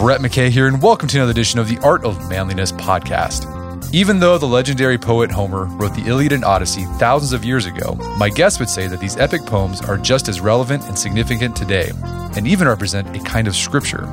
Brett McKay here, and welcome to another edition of the Art of Manliness podcast. Even though the legendary poet Homer wrote the Iliad and Odyssey thousands of years ago, my guest would say that these epic poems are just as relevant and significant today, and even represent a kind of scripture.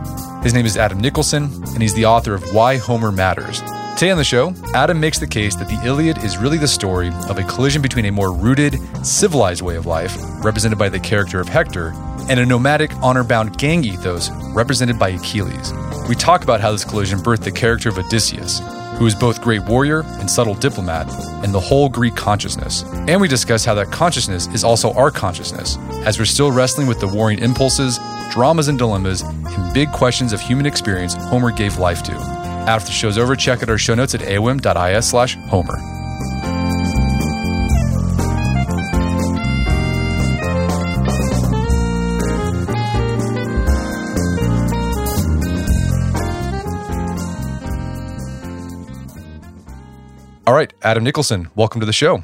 His name is Adam Nicolson, and he's the author of Why Homer Matters. Today on the show, Adam makes the case that the Iliad is really the story of a collision between a more rooted, civilized way of life, represented by the character of Hector, and a nomadic, honor bound gang ethos represented by Achilles. We talk about how this collision birthed the character of Odysseus, who is both great warrior and subtle diplomat, and the whole Greek consciousness. And we discuss how that consciousness is also our consciousness, as we're still wrestling with the warring impulses, dramas and dilemmas, and big questions of human experience Homer gave life to. After the show's over, check out our show notes at aom.is slash Homer. All right, Adam Nicolson, welcome to the show.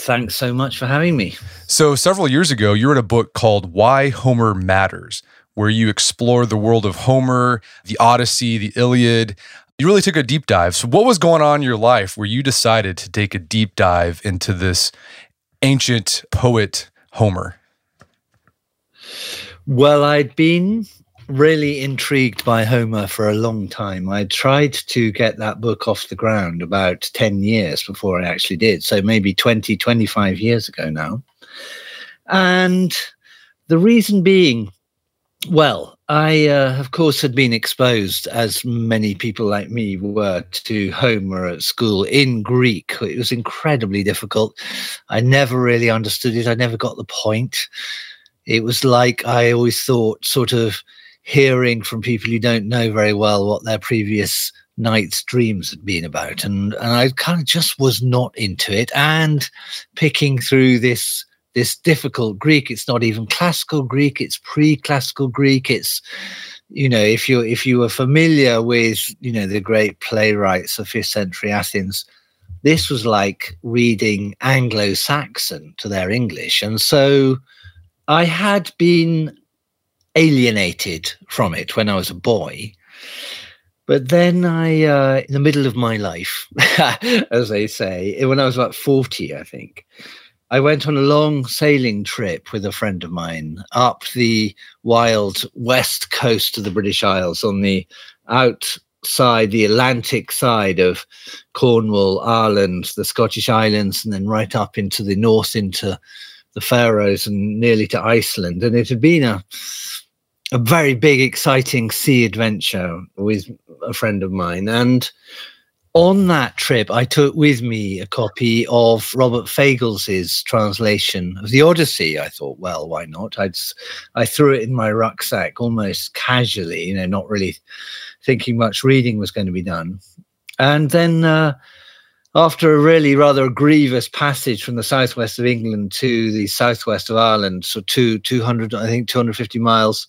Thanks so much for having me. So, several years ago, you wrote a book called Why Homer Matters, where you explore the world of Homer, the Odyssey, the Iliad. You really took a deep dive. So, what was going on in your life where you decided to take a deep dive into this ancient poet, Homer? Well, I'd been really intrigued by Homer for a long time. I tried to get that book off the ground about 10 years before I actually did. So maybe 20, 25 years ago now. And the reason being, well, I, uh, of course, had been exposed, as many people like me were, to Homer at school in Greek. It was incredibly difficult. I never really understood it. I never got the point. It was like I always thought, sort of, hearing from people you don't know very well what their previous night's dreams had been about. And and I kind of just was not into it. And picking through this this difficult Greek, it's not even classical Greek, it's pre-classical Greek. It's you know, if you if you were familiar with, you know, the great playwrights of fifth century Athens, this was like reading Anglo-Saxon to their English. And so I had been alienated from it when I was a boy. But then I, uh, in the middle of my life, as they say, when I was about 40, I think, I went on a long sailing trip with a friend of mine up the wild west coast of the British Isles on the outside, the Atlantic side of Cornwall, Ireland, the Scottish Islands, and then right up into the north into the Faroes and nearly to Iceland. And it had been a a very big, exciting sea adventure with a friend of mine. And on that trip, I took with me a copy of Robert Fagles' translation of the Odyssey. I thought, well, why not? I'd, I threw it in my rucksack almost casually, you know, not really thinking much reading was going to be done. And then uh, after a really rather grievous passage from the southwest of England to the southwest of Ireland, so two, 200, I think 250 miles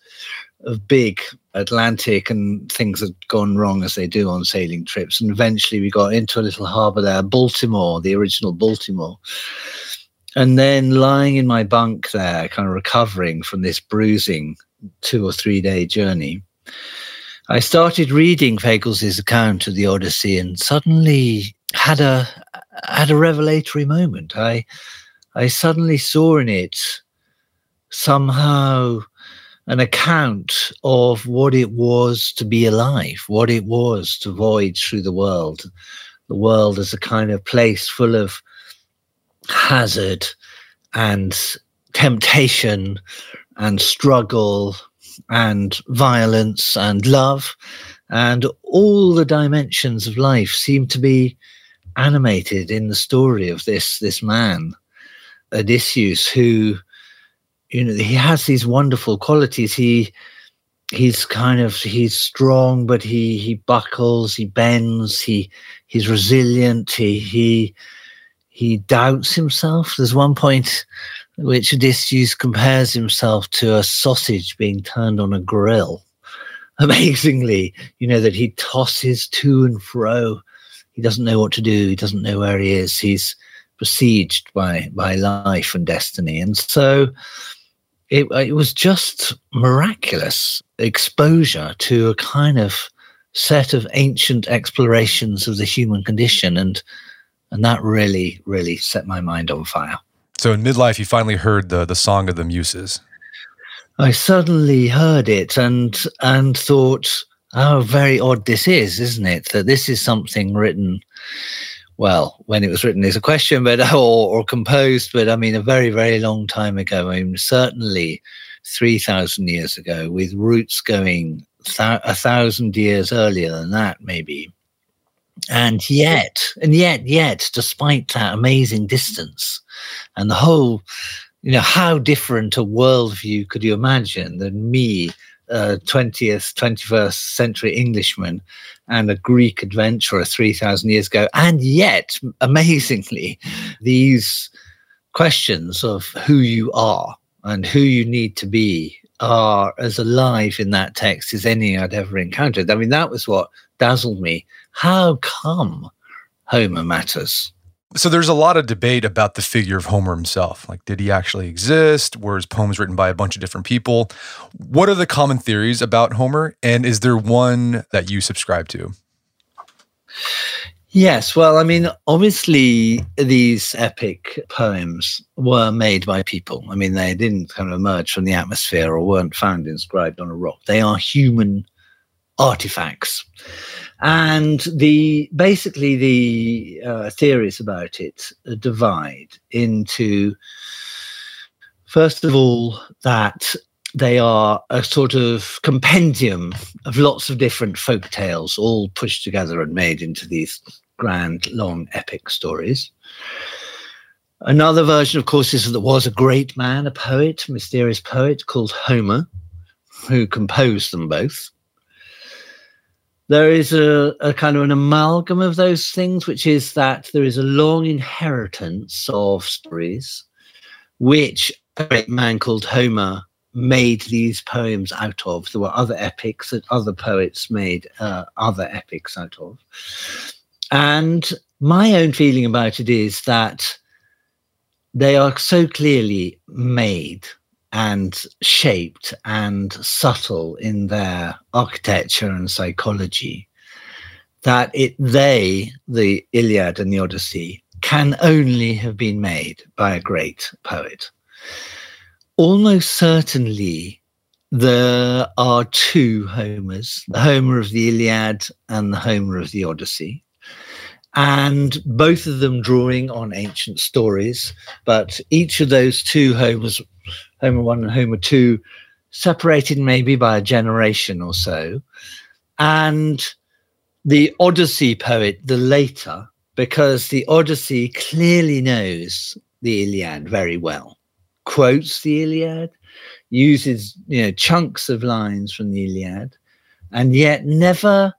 of big Atlantic and things had gone wrong as they do on sailing trips. And eventually we got into a little harbor there, Baltimore, the original Baltimore. And then lying in my bunk there, kind of recovering from this bruising two or three day journey, I started reading Fagles' account of the Odyssey and suddenly had a had a revelatory moment. I I suddenly saw in it somehow an account of what it was to be alive, what it was to voyage through the world. The world as a kind of place full of hazard and temptation and struggle and violence and love and all the dimensions of life seem to be animated in the story of this this man odysseus who you know he has these wonderful qualities. He he's kind of he's strong but he he buckles he bends he he's resilient he he he doubts himself. There's one point which odysseus compares himself to a sausage being turned on a grill. Amazingly you know that he tosses to and fro. He doesn't know what to do. He doesn't know where he is. He's besieged by by life and destiny. And so it, it was just miraculous exposure to a kind of set of ancient explorations of the human condition and and that really really set my mind on fire. So in midlife you finally heard the the song of the muses. I suddenly heard it and and thought how very odd this is isn't it? That this is something written well, when it was written is a question, but or, or composed, but I mean a very, very long time ago. I mean, certainly three thousand years ago, with roots going th- a thousand years earlier than that, maybe. And yet, and yet, yet, despite that amazing distance, and the whole, you know, how different a worldview could you imagine than me uh, 20th, 21st century Englishman and a Greek adventurer 3,000 years ago. And yet, amazingly, these questions of who you are and who you need to be are as alive in that text as any I'd ever encountered. I mean, that was what dazzled me. How come Homer matters? So there's a lot of debate about the figure of Homer himself. Like, did he actually exist? Were his poems written by a bunch of different people? What are the common theories about Homer? And is there one that you subscribe to? Yes, well, I mean, obviously, these epic poems were made by people. I mean, they didn't kind of emerge from the atmosphere or weren't found inscribed on a rock. They are human artifacts and the basically the uh, theories about it divide into first of all that they are a sort of compendium of lots of different folk tales all pushed together and made into these grand long epic stories. Another version of course is that there was a great man a poet mysterious poet called homer who composed them both there is a, a, kind of an amalgam of those things, which is that there is a long inheritance of stories, which a great man called Homer made these poems out of. There were other epics that other poets made uh, other epics out of. And my own feeling about it is that they are so clearly made and shaped and subtle in their architecture and psychology that it they the iliad and the odyssey can only have been made by a great poet. Almost certainly there are two homers the homer of the iliad and the homer of the odyssey and both of them drawing on ancient stories but each of those two homers Homer 1 and Homer 2 separated maybe by a generation or so. And the Odyssey poet, the later, because the Odyssey clearly knows the Iliad very well, quotes the Iliad, uses you know chunks of lines from the Iliad, and yet never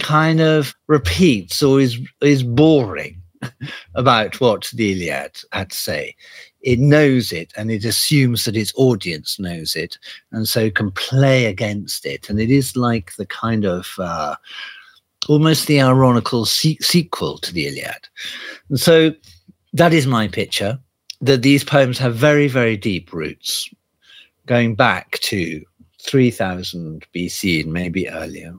kind of repeats or is is boring about what the Iliad had to say it knows it and it assumes that its audience knows it and so can play against it. And it is like the kind of uh, almost the ironical se- sequel to the Iliad. And so that is my picture that these poems have very, very deep roots going back to 3000 BC and maybe earlier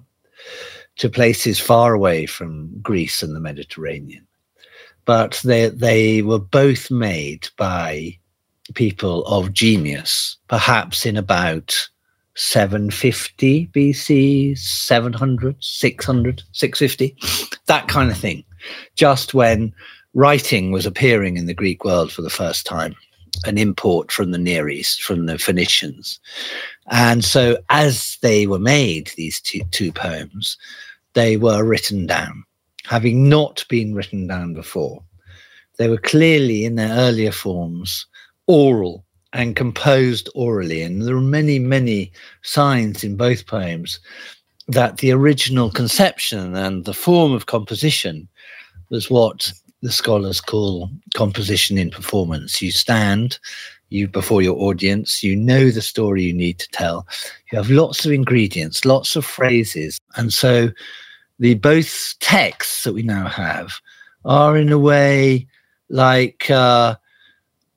to places far away from Greece and the Mediterranean but they they were both made by people of genius, perhaps in about 750 BC, 700, 600, 650, that kind of thing, just when writing was appearing in the Greek world for the first time, an import from the Near East, from the Phoenicians. And so, as they were made, these two, two poems, they were written down, having not been written down before. They were clearly in their earlier forms oral and composed orally. And there are many, many signs in both poems that the original conception and the form of composition was what the scholars call composition in performance. You stand you before your audience, you know the story you need to tell. You have lots of ingredients, lots of phrases. And so the both texts that we now have are in a way like uh,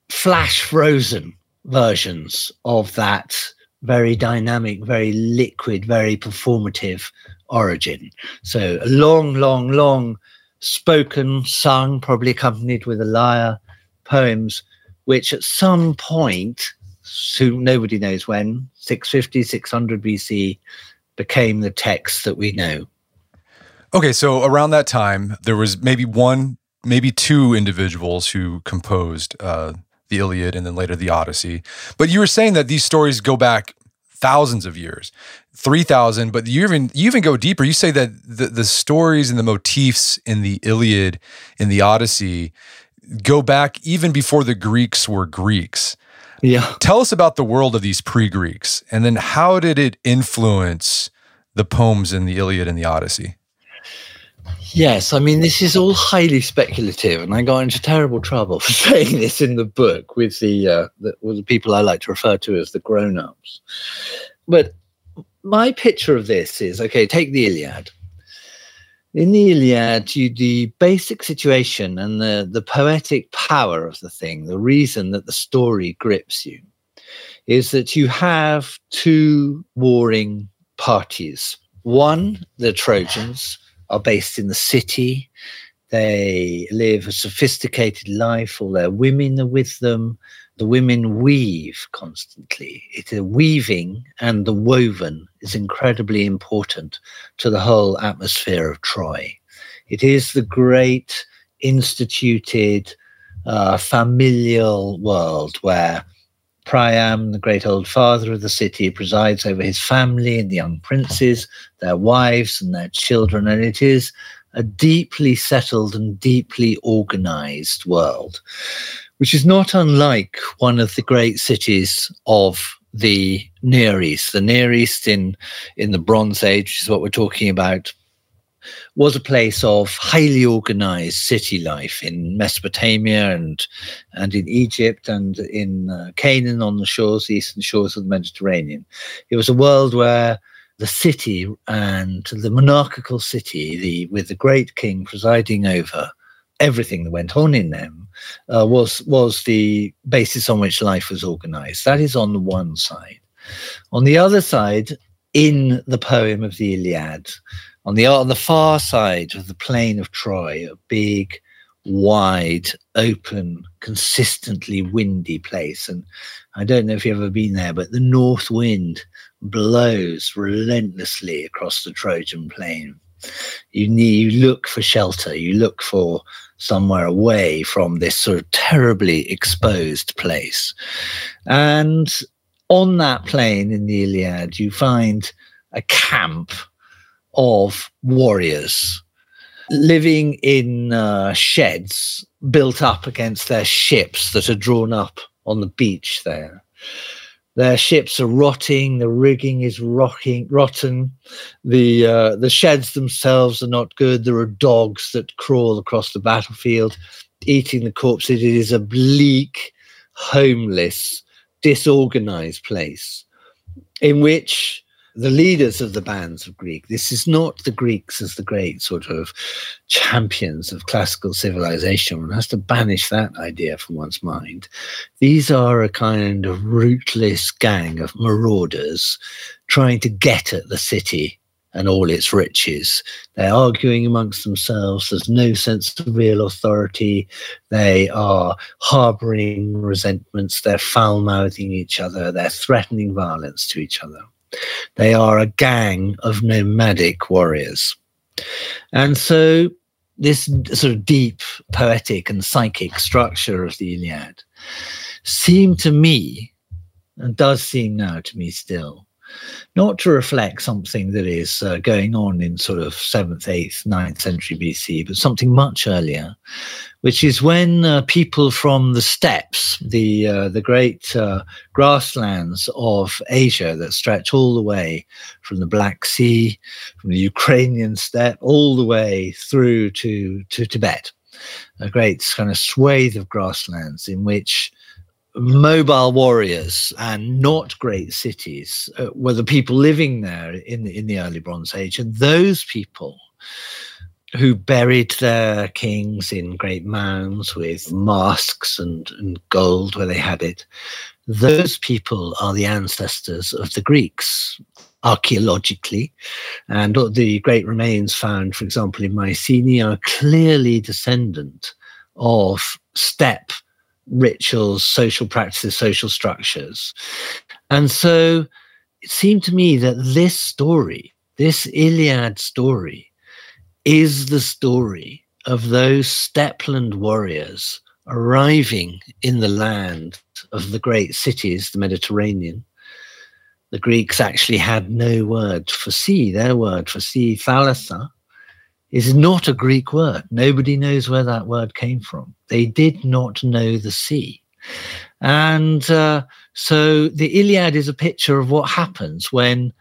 flash frozen versions of that very dynamic, very liquid, very performative origin. So a long, long, long spoken, sung, probably accompanied with a lyre poems, which at some point, soon nobody knows when, 650, 600 BC, became the text that we know. Okay, so around that time, there was maybe one, maybe two individuals who composed uh, the Iliad and then later the Odyssey. But you were saying that these stories go back thousands of years, 3000, but you even you even go deeper. You say that the, the stories and the motifs in the Iliad in the Odyssey go back even before the Greeks were Greeks. Yeah. Tell us about the world of these pre-Greeks and then how did it influence the poems in the Iliad and the Odyssey? Yes, I mean this is all highly speculative, and I got into terrible trouble for saying this in the book with the, uh, the, with the people I like to refer to as the grown-ups. But my picture of this is okay. Take the Iliad. In the Iliad, you, the basic situation and the the poetic power of the thing, the reason that the story grips you, is that you have two warring parties. One, the Trojans are based in the city. They live a sophisticated life. All their women are with them. The women weave constantly. It's a weaving and the woven is incredibly important to the whole atmosphere of Troy. It is the great instituted uh, familial world where Priam, the great old father of the city, presides over his family and the young princes, their wives and their children, and it is a deeply settled and deeply organized world, which is not unlike one of the great cities of the Near East. The Near East in, in the Bronze Age, is what we're talking about, was a place of highly organized city life in Mesopotamia and and in Egypt and in uh, Canaan on the shores, the eastern shores of the Mediterranean. It was a world where the city and the monarchical city, the with the great king presiding over everything that went on in them, uh, was was the basis on which life was organized. That is on the one side. On the other side, in the poem of the Iliad, on the on the far side of the plain of Troy, a big, wide, open, consistently windy place. And I don't know if you've ever been there, but the north wind blows relentlessly across the Trojan plain. You need you look for shelter. You look for somewhere away from this sort of terribly exposed place. And on that plain in the Iliad, you find a camp of warriors living in uh, sheds built up against their ships that are drawn up on the beach there. Their ships are rotting, the rigging is rocking, rotten, the uh, the sheds themselves are not good. There are dogs that crawl across the battlefield, eating the corpses. It is a bleak, homeless, disorganized place in which the leaders of the bands of Greek. This is not the Greeks as the great sort of champions of classical civilization. One has to banish that idea from one's mind. These are a kind of rootless gang of marauders trying to get at the city and all its riches. They're arguing amongst themselves. There's no sense of real authority. They are harboring resentments. They're foul mouthing each other. They're threatening violence to each other. They are a gang of nomadic warriors. And so, this sort of deep poetic and psychic structure of the Iliad seemed to me, and does seem now to me still, not to reflect something that is uh, going on in sort of 7th, 8th, 9th century BC, but something much earlier, which is when uh, people from the steppes, the, uh, the great uh, grasslands of Asia that stretch all the way from the Black Sea, from the Ukrainian steppe, all the way through to, to Tibet, a great kind of swathe of grasslands in which mobile warriors and not great cities uh, were the people living there in the, in the early Bronze Age, and those people who buried their kings in great mounds with masks and, and gold where they had it. Those people are the ancestors of the Greeks archaeologically. And the great remains found, for example, in Mycenae are clearly descendant of steppe rituals, social practices, social structures. And so it seemed to me that this story, this Iliad story, is the story of those steppeland warriors arriving in the land of the great cities, the Mediterranean. The Greeks actually had no word for sea. Their word for sea, thalassa, is not a Greek word. Nobody knows where that word came from. They did not know the sea. And uh, so the Iliad is a picture of what happens when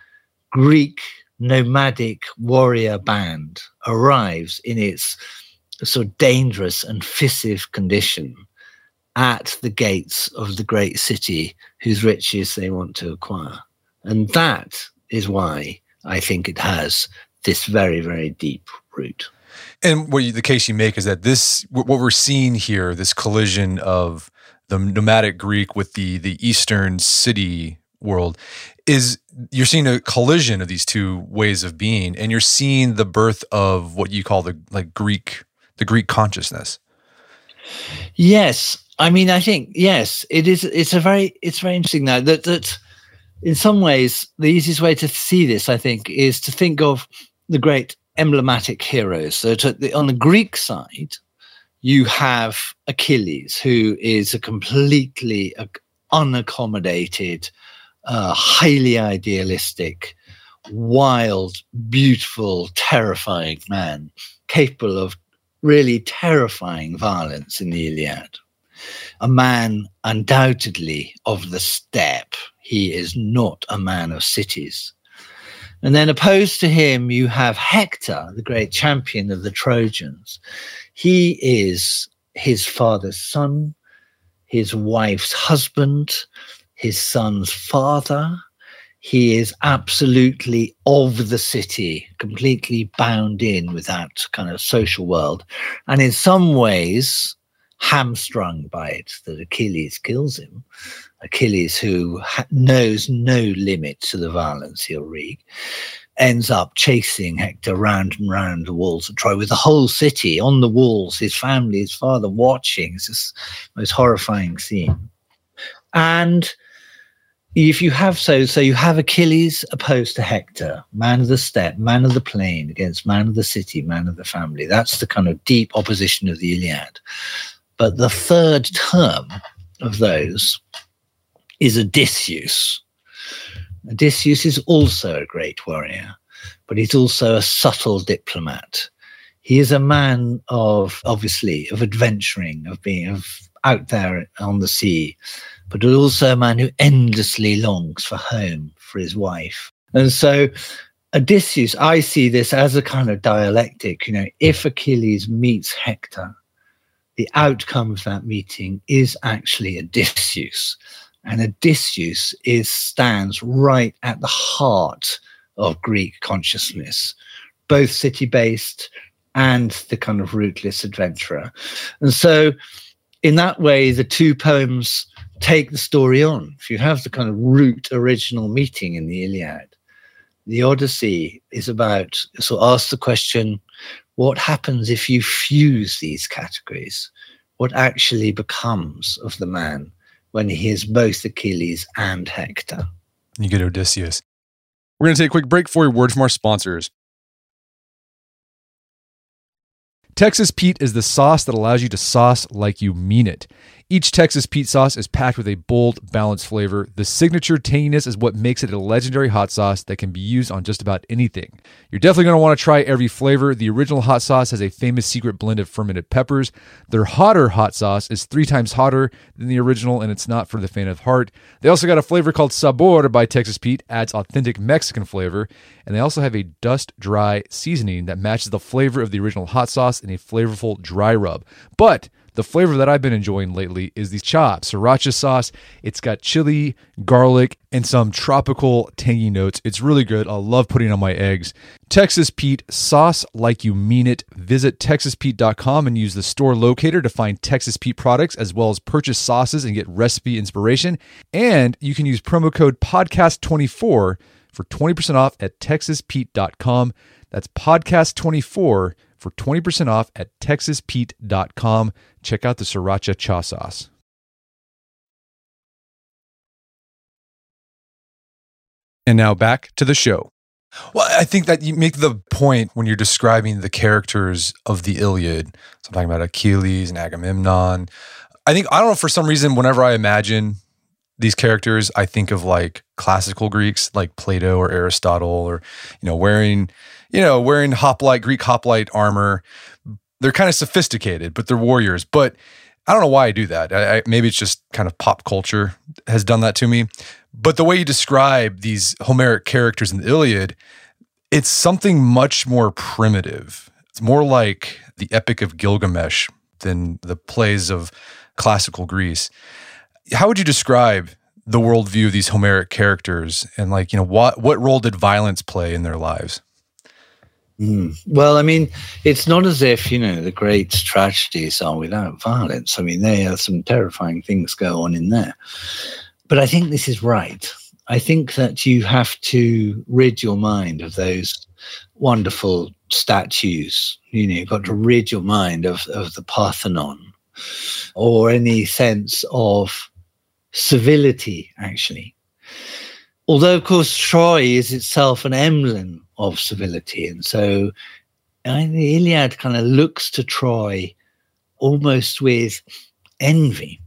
Greek nomadic warrior band arrives in its sort of dangerous and fissive condition at the gates of the great city whose riches they want to acquire. And that is why I think it has this very, very deep root. And what you, the case you make is that this, what we're seeing here, this collision of the nomadic Greek with the the Eastern city world, is you're seeing a collision of these two ways of being, and you're seeing the birth of what you call the like Greek, the Greek consciousness. Yes, I mean, I think yes, it is. It's a very, it's very interesting now that that in some ways the easiest way to see this, I think, is to think of the great emblematic heroes. So the, on the Greek side, you have Achilles, who is a completely unaccommodated, uh, highly idealistic, wild, beautiful, terrifying man, capable of really terrifying violence in the Iliad. A man undoubtedly of the steppe. He is not a man of cities. And then opposed to him, you have Hector, the great champion of the Trojans. He is his father's son, his wife's husband, his son's father. He is absolutely of the city, completely bound in with that kind of social world. And in some ways, hamstrung by it that Achilles kills him. Achilles, who knows no limit to the violence he'll wreak, ends up chasing Hector round and round the walls of Troy with the whole city on the walls, his family, his father watching. It's this most horrifying scene. And if you have so, so you have Achilles opposed to Hector, man of the steppe, man of the plain against man of the city, man of the family. That's the kind of deep opposition of the Iliad. But the third term of those is a Odysseus. Odysseus is also a great warrior, but he's also a subtle diplomat. He is a man of, obviously, of adventuring, of being of out there on the sea, but also a man who endlessly longs for home for his wife. And so Odysseus, I see this as a kind of dialectic. You know, if Achilles meets Hector, the outcome of that meeting is actually Odysseus. And Odysseus is stands right at the heart of Greek consciousness, both city-based and the kind of rootless adventurer. And so in that way, the two poems take the story on. If you have the kind of root original meeting in the Iliad, the Odyssey is about, so ask the question what happens if you fuse these categories? What actually becomes of the man when he is both Achilles and Hector? You get Odysseus. We're going to take a quick break for a word from our sponsors. Texas Pete is the sauce that allows you to sauce like you mean it. Each Texas Pete sauce is packed with a bold, balanced flavor. The signature tanginess is what makes it a legendary hot sauce that can be used on just about anything. You're definitely going to want to try every flavor. The original hot sauce has a famous secret blend of fermented peppers. Their hotter hot sauce is three times hotter than the original, and it's not for the faint of heart. They also got a flavor called Sabor by Texas Pete, adds authentic Mexican flavor, and they also have a dust dry seasoning that matches the flavor of the original hot sauce in a flavorful dry rub. But the flavor that I've been enjoying lately is the chop sriracha sauce. It's got chili, garlic, and some tropical tangy notes. It's really good. I love putting on my eggs. Texas Pete sauce like you mean it. Visit texaspete.com and use the store locator to find Texas Pete products as well as purchase sauces and get recipe inspiration. And you can use promo code podcast24 for 20% off at texaspete.com. That's podcast24 for 20% off at texaspete.com. Check out the sriracha cha sauce. And now back to the show. Well, I think that you make the point when you're describing the characters of the Iliad. So I'm talking about Achilles and Agamemnon. I think, I don't know, for some reason, whenever I imagine these characters, I think of like classical Greeks, like Plato or Aristotle, or, you know, wearing you know, wearing hoplite, Greek hoplite armor. They're kind of sophisticated, but they're warriors. But I don't know why I do that. I, I, maybe it's just kind of pop culture has done that to me. But the way you describe these Homeric characters in the Iliad, it's something much more primitive. It's more like the Epic of Gilgamesh than the plays of classical Greece. How would you describe the worldview of these Homeric characters and like, you know, what what role did violence play in their lives? Mm. Well, I mean, it's not as if, you know, the great tragedies are without violence. I mean, there are some terrifying things go on in there. But I think this is right. I think that you have to rid your mind of those wonderful statues. You know, you've got to rid your mind of, of the Parthenon or any sense of civility, actually. Although, of course, Troy is itself an emblem of civility. And so I the Iliad kind of looks to Troy almost with envy.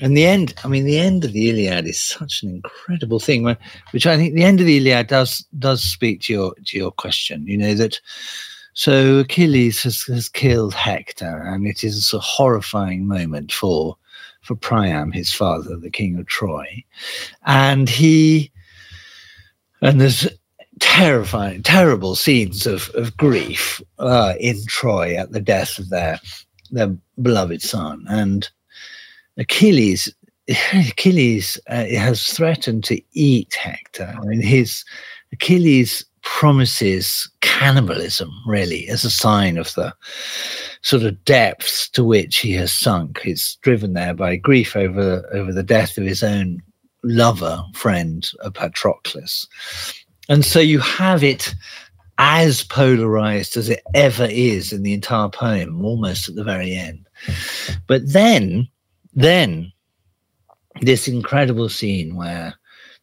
And the end, I mean, the end of the Iliad is such an incredible thing, which I think the end of the Iliad does does speak to your to your question. You know that so Achilles has, has killed Hector, and it is a horrifying moment for for Priam, his father, the king of Troy, and he and there's terrifying, terrible scenes of, of grief uh, in Troy at the death of their their beloved son. And Achilles, Achilles uh, has threatened to eat Hector. I mean, his Achilles promises cannibalism, really, as a sign of the sort of depths to which he has sunk. He's driven there by grief over over the death of his own lover friend, uh, Patroclus. And so you have it as polarized as it ever is in the entire poem, almost at the very end. But then, then this incredible scene where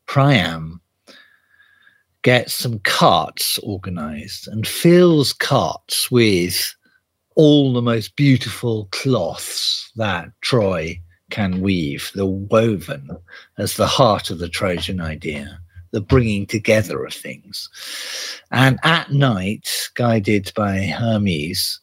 Priam gets some carts organized and fills carts with all the most beautiful cloths that Troy can weave, the woven as the heart of the Trojan idea the bringing together of things. And at night, guided by Hermes,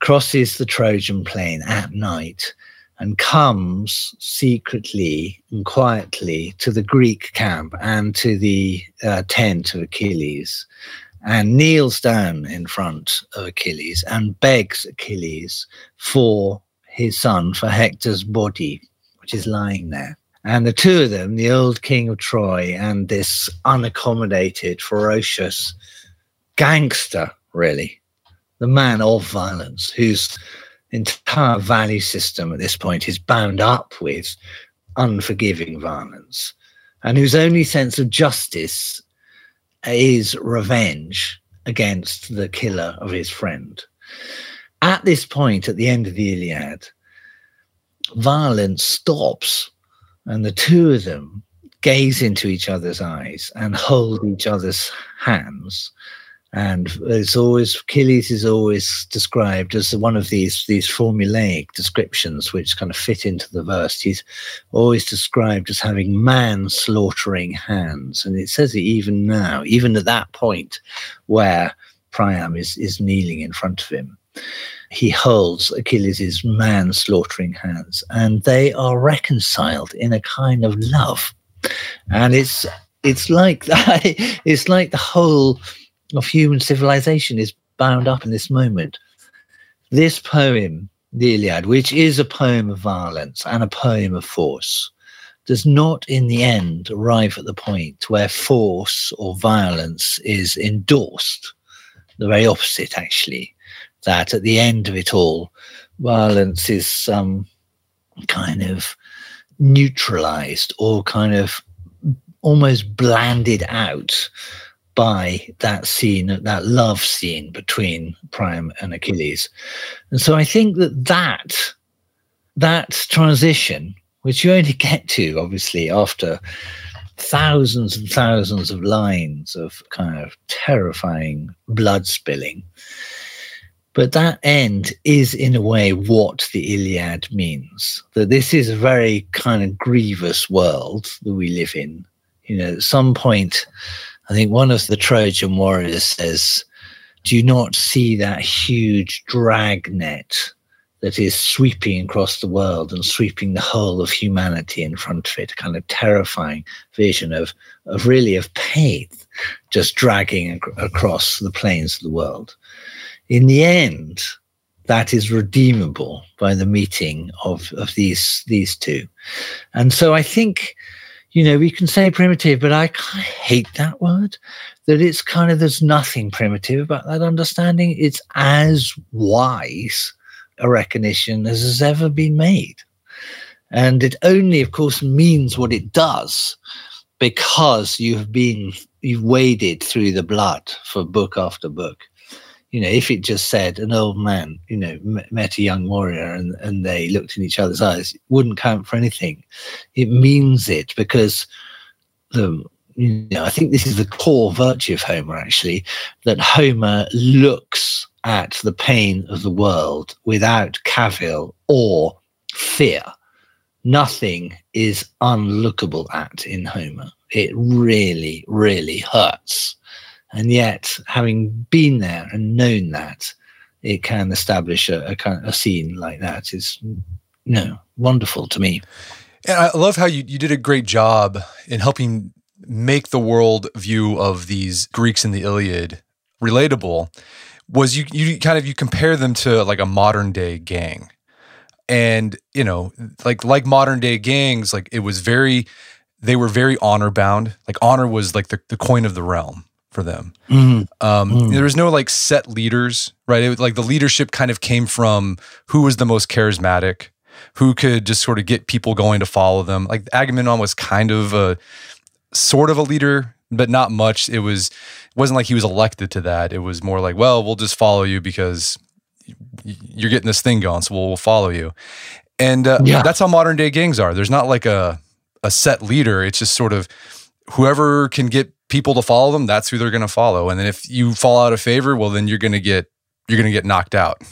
crosses the Trojan plain at night and comes secretly and quietly to the Greek camp and to the uh, tent of Achilles and kneels down in front of Achilles and begs Achilles for his son, for Hector's body, which is lying there. And the two of them, the old king of Troy and this unaccommodated, ferocious gangster, really, the man of violence, whose entire value system at this point is bound up with unforgiving violence, and whose only sense of justice is revenge against the killer of his friend. At this point, at the end of the Iliad, violence stops, and the two of them gaze into each other's eyes and hold each other's hands and it's always Achilles is always described as one of these these formulaic descriptions which kind of fit into the verse. He's always described as having man slaughtering hands, and it says it even now, even at that point where Priam is is kneeling in front of him. He holds Achilles' man slaughtering hands, and they are reconciled in a kind of love. And it's it's like that. It's like the whole of human civilization is bound up in this moment. This poem, the Iliad, which is a poem of violence and a poem of force, does not in the end arrive at the point where force or violence is endorsed. The very opposite, actually, that at the end of it all, violence is some kind of neutralized or kind of almost blanded out by that scene, that love scene between Priam and Achilles. And so I think that that, that transition, which you only get to obviously after thousands and thousands of lines of kind of terrifying blood spilling. But that end is, in a way, what the Iliad means. That this is a very kind of grievous world that we live in. You know, at some point, I think one of the Trojan warriors says, Do you not see that huge dragnet that is sweeping across the world and sweeping the whole of humanity in front of it? A kind of terrifying vision of, of really of pain just dragging ac- across the plains of the world. In the end, that is redeemable by the meeting of, of these these two. And so I think you know, we can say primitive, but I kind of hate that word. That it's kind of, there's nothing primitive about that understanding. It's as wise a recognition as has ever been made. And it only, of course, means what it does because you've been, you've waded through the blood for book after book you know, if it just said an old man, you know, met a young warrior and, and they looked in each other's eyes, it wouldn't count for anything. It means it because the, you know, I think this is the core virtue of Homer, actually, that Homer looks at the pain of the world without cavil or fear. Nothing is unlookable at in Homer. It really, really hurts and yet, having been there and known that, it can establish a, a kind of a scene like that is, you know, wonderful to me. And I love how you, you did a great job in helping make the world view of these Greeks in the Iliad relatable. Was you you kind of you compare them to like a modern day gang, and you know like like modern day gangs, like it was very they were very honor bound. Like honor was like the, the coin of the realm for them. Mm-hmm. Um, mm-hmm. There was no like set leaders, right? It was like the leadership kind of came from who was the most charismatic, who could just sort of get people going to follow them. Like Agamemnon was kind of a sort of a leader, but not much. It was it wasn't like he was elected to that. It was more like, well, we'll just follow you because you're getting this thing going, so we'll, we'll follow you. And uh, yeah. that's how modern day gangs are. There's not like a a set leader. It's just sort of whoever can get people to follow them, that's who they're going to follow. And then if you fall out of favor, well, then you're going to get you're going to get knocked out.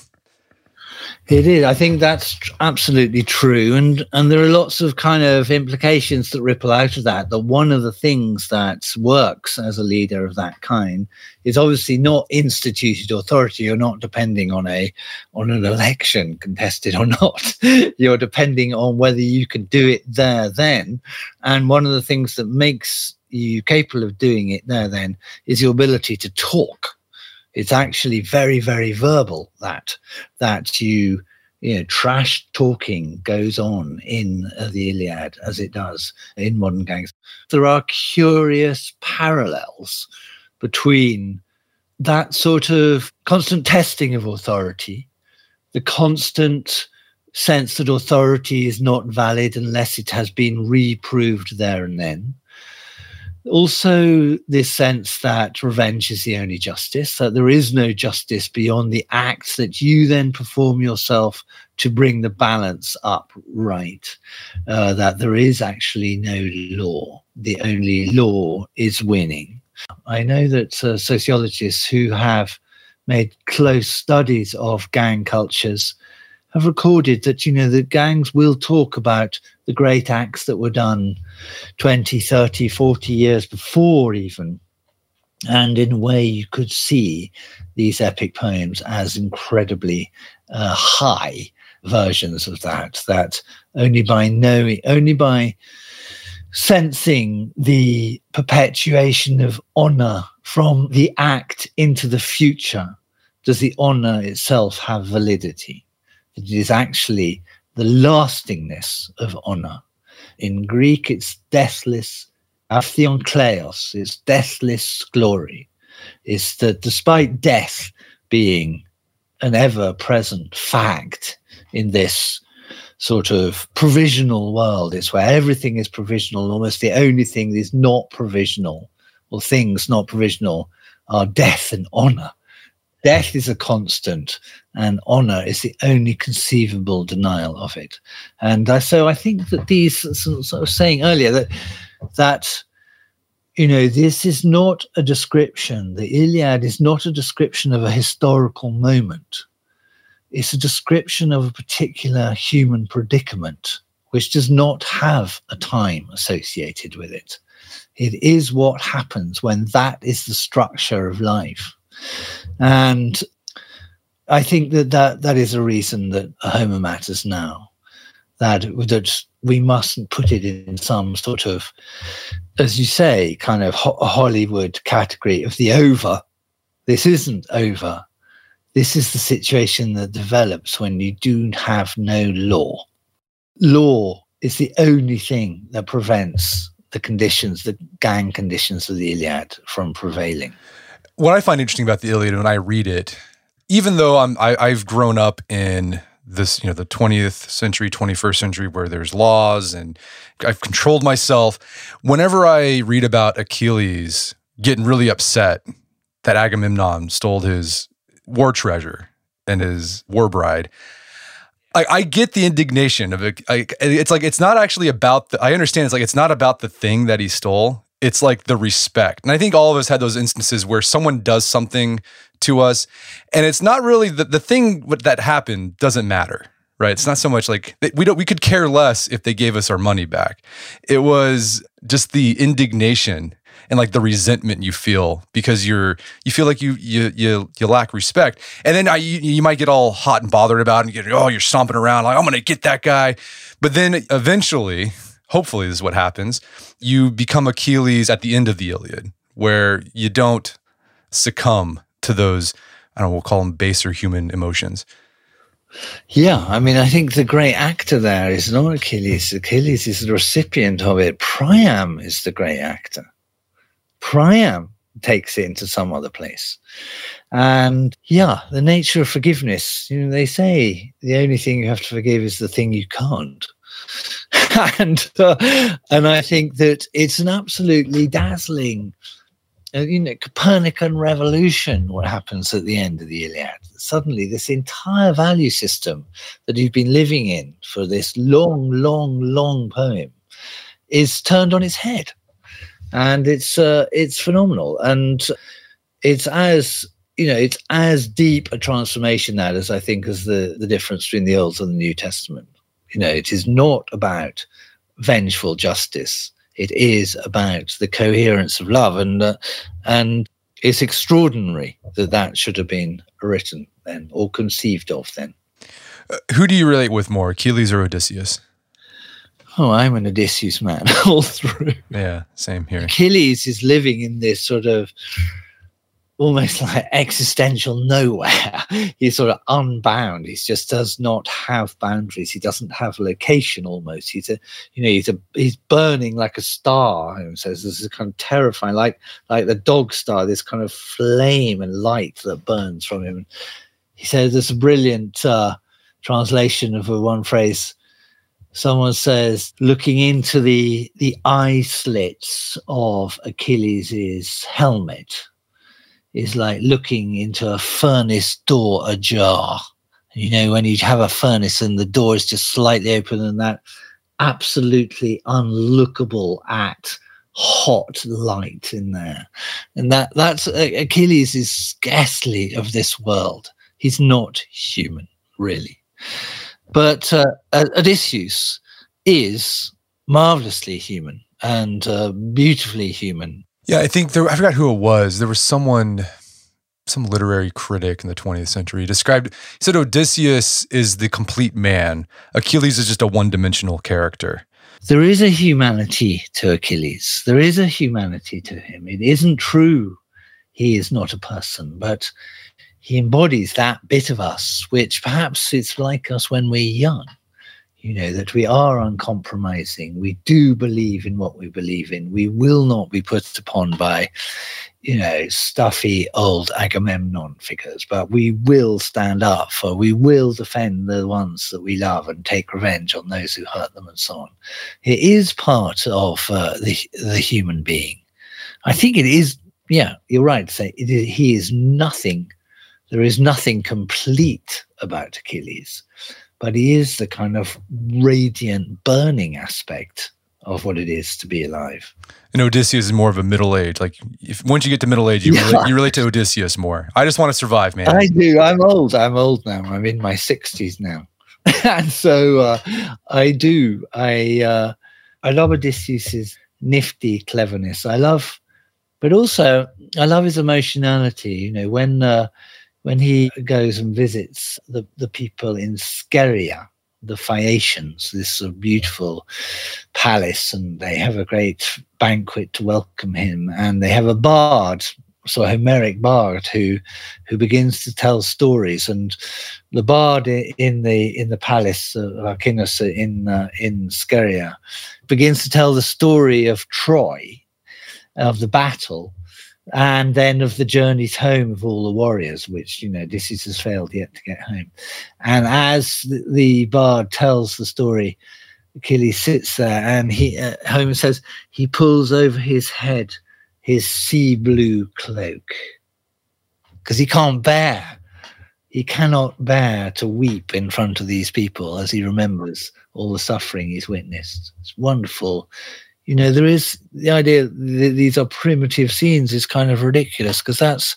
It is. I think that's absolutely true, and and there are lots of kind of implications that ripple out of that. That one of the things that works as a leader of that kind is obviously not instituted authority. You're not depending on a on an election contested or not. You're depending on whether you can do it there then. And one of the things that makes you capable of doing it there then is your ability to talk. It's actually very very verbal that that you you know trash talking goes on in uh, the iliad as it does in modern gangs there are curious parallels between that sort of constant testing of authority the constant sense that authority is not valid unless it has been reproved there and then also this sense that revenge is the only justice, that there is no justice beyond the acts that you then perform yourself to bring the balance up right, uh, that there is actually no law. The only law is winning. I know that uh, sociologists who have made close studies of gang cultures have recorded that you know the gangs will talk about the great acts that were done 20 30 40 years before even. And in a way you could see these epic poems as incredibly uh, high versions of that that only by knowing only by sensing the perpetuation of honor from the act into the future does the honor itself have validity it is actually the lastingness of honor. In Greek, it's deathless aphthiton kleos, it's deathless glory. It's that despite death being an ever present fact in this sort of provisional world, it's where everything is provisional. Almost the only thing that is not provisional, or things not provisional, are death and honor death is a constant and honor is the only conceivable denial of it. And uh, so i think that these sort of saying earlier that that you know this is not a description the iliad is not a description of a historical moment. It's a description of a particular human predicament which does not have a time associated with it. It is what happens when that is the structure of life and I think that, that that is a reason that Homer matters now. That that we mustn't put it in some sort of, as you say, kind of ho- Hollywood category of the over. This isn't over. This is the situation that develops when you do have no law. Law is the only thing that prevents the conditions, the gang conditions of the Iliad from prevailing what I find interesting about the Iliad when I read it, even though I'm I, I've grown up in this, you know, the 20th century, 21st century, where there's laws and I've controlled myself. Whenever I read about Achilles getting really upset that Agamemnon stole his war treasure and his war bride, I, I get the indignation of it. I, it's like it's not actually about the. I understand it's like it's not about the thing that he stole it's like the respect. And I think all of us had those instances where someone does something to us and it's not really the, the thing that happened doesn't matter right? It's not so much like we don't we could care less if they gave us our money back. It was just the indignation and like the resentment you feel because you're you feel like you you you, you lack respect. And then I, you, you might get all hot and bothered about it and get oh you're stomping around like i'm gonna get that guy. But then eventually hopefully this is what happens you become achilles at the end of the iliad where you don't succumb to those i don't know we'll call them baser human emotions yeah, I mean, I think the great actor there is not Achilles. Achilles is the recipient of it. Priam is the great actor. Priam takes it into some other place. And yeah, the nature of forgiveness, you know, they say the only thing you have to forgive is the thing you can't. and uh, and I think that it's an absolutely dazzling, uh, you know, Copernican revolution. What happens at the end of the Iliad? Suddenly, this entire value system that you've been living in for this long, long, long poem is turned on its head, and it's uh, it's phenomenal, and it's as you know, it's as deep a transformation that as I think as the the difference between the Old and the New Testament. You know, it is not about vengeful justice. It is about the coherence of love, and uh, and it's extraordinary that that should have been written then or conceived of then. Uh, who do you relate with more, Achilles or Odysseus? Oh, I'm an Odysseus man all through. Yeah, same here. Achilles is living in this sort of almost like existential nowhere. he's sort of unbound. He just does not have boundaries. He doesn't have location almost. He's a, you know, he's a, he's burning like a star. He says this is kind of terrifying, like, like the dog star, this kind of flame and light that burns from him. He says a brilliant uh, translation of one phrase. someone says looking into the the eye slits of Achilles' helmet is like looking into a furnace door ajar. You know, when you have a furnace and the door is just slightly open and that absolutely unlookable at hot light in there. And that that's Achilles is scarcely of this world. He's not human, really. But uh, Odysseus is marvelously human and uh, beautifully human. Yeah, I think there, I forgot who it was. There was someone, some literary critic in the 20th century described, he said Odysseus is the complete man. Achilles is just a one dimensional character. There is a humanity to Achilles. There is a humanity to him. It isn't true he is not a person, but he embodies that bit of us, which perhaps it's like us when we're young, you know, that we are uncompromising. We do believe in what we believe in. We will not be put upon by, you know, stuffy old Agamemnon figures, but we will stand up for, we will defend the ones that we love and take revenge on those who hurt them and so on. It is part of uh, the, the human being. I think it is, yeah, you're right to say it is, he is nothing there is nothing complete about Achilles, but he is the kind of radiant, burning aspect of what it is to be alive. And Odysseus is more of a middle age. Like if once you get to middle age, you, yeah. relate, you relate to Odysseus more. I just want to survive, man. I do. I'm old. I'm old now. I'm in my sixties now, and so uh, I do. I uh, I love Odysseus's nifty cleverness. I love, but also I love his emotionality. You know, when uh, when he goes and visits the, the people in Scheria, the Phaeacians, this sort of beautiful palace, and they have a great banquet to welcome him, and they have a bard, so a Homeric bard who who begins to tell stories, and the bard in the in the palace of Alcinous in uh, in Scheria begins to tell the story of Troy, of the battle, and then of the journeys home of all the warriors, which you know Odysseus has failed yet to get home. And as the, the bard tells the story, Achilles sits there, and he uh, Homer says he pulls over his head his sea blue cloak because he can't bear. He cannot bear to weep in front of these people as he remembers all the suffering he's witnessed. It's wonderful you know there is the idea that these are primitive scenes is kind of ridiculous because that's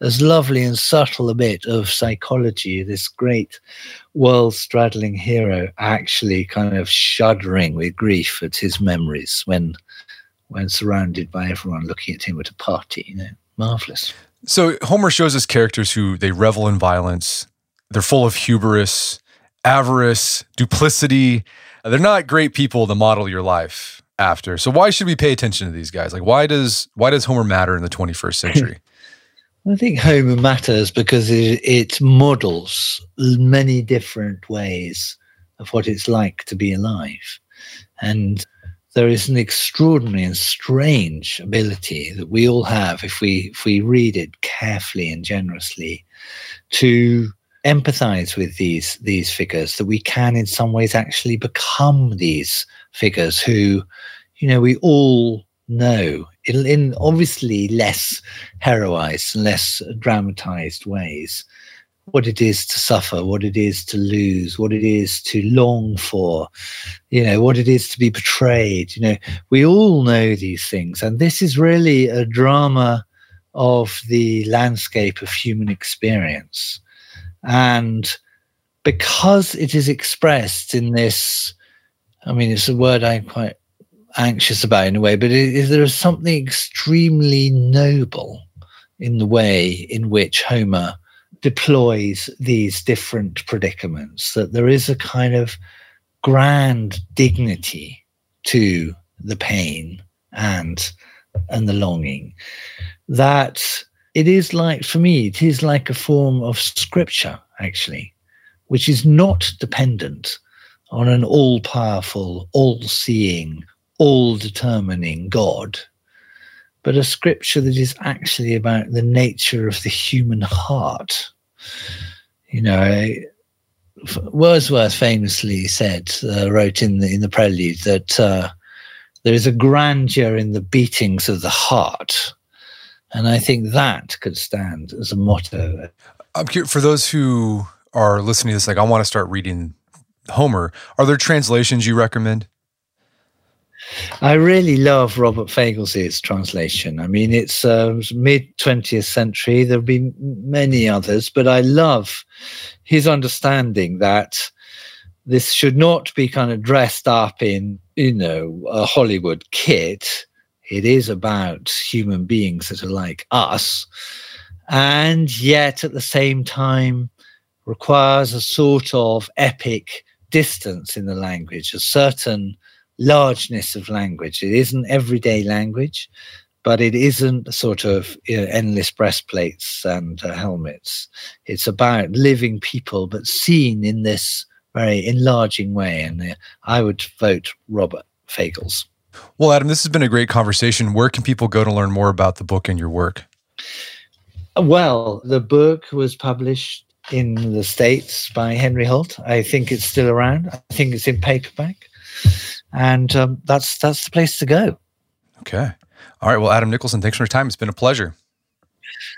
as lovely and subtle a bit of psychology this great world straddling hero actually kind of shuddering with grief at his memories when when surrounded by everyone looking at him at a party you know marvelous so homer shows us characters who they revel in violence. They're full of hubris avarice duplicity. They're not great people to model your life after. So why should we pay attention to these guys? Like why does why does Homer matter in the 21st century? I think Homer matters because it, it models many different ways of what it's like to be alive. And there is an extraordinary and strange ability that we all have if we if we read it carefully and generously to empathize with these these figures that we can in some ways actually become these figures who, you know, we all know in, in obviously less heroized and less dramatized ways what it is to suffer, what it is to lose, what it is to long for, you know, what it is to be betrayed. You know, we all know these things. And this is really a drama of the landscape of human experience. And because it is expressed in this I mean, it's a word I'm quite anxious about in a way, but is there is something extremely noble in the way in which Homer deploys these different predicaments, that there is a kind of grand dignity to the pain and and the longing. That it is like for me it is like a form of scripture actually which is not dependent on an all powerful, all seeing, all determining God, but a scripture that is actually about the nature of the human heart. You know, Wordsworth famously said, uh, wrote in the in the prelude that uh, there is a grandeur in the beatings of the heart, and I think that could stand as a motto. I'm for those who are listening to this, like I want to start reading Homer. Are there translations you recommend? I really love Robert Fagles' translation. I mean, it's uh, mid 20th century. There have been many others, but I love his understanding that this should not be kind of dressed up in, you know, a Hollywood kit. It is about human beings that are like us. And yet, at the same time, requires a sort of epic distance in the language, a certain largeness of language. It isn't everyday language, but it isn't sort of you know, endless breastplates and uh, helmets. It's about living people, but seen in this very enlarging way. And uh, I would vote Robert Fagles. Well, Adam, this has been a great conversation. Where can people go to learn more about the book and your work? Well, the book was published in the States by Henry Holt. I think it's still around. I think it's in paperback. And um, that's that's the place to go. Okay. All right. Well, Adam Nicolson, thanks for your time. It's been a pleasure.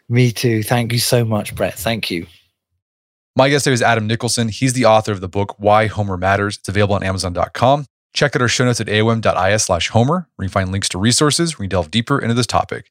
Me too. Thank you so much, Brett. Thank you. My guest today is Adam Nicolson. He's the author of the book Why Homer Matters. It's available on Amazon.com. Check out our show notes at aom.is slash Homer, where you can find links to resources where we delve deeper into this topic.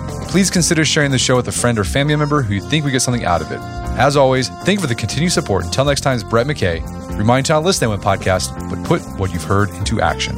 please consider sharing the show with a friend or family member who you think would get something out of it. As always, thank you for the continued support. Until next time, it's Brett McKay. Remind you to not listen to one podcast, but put what you've heard into action.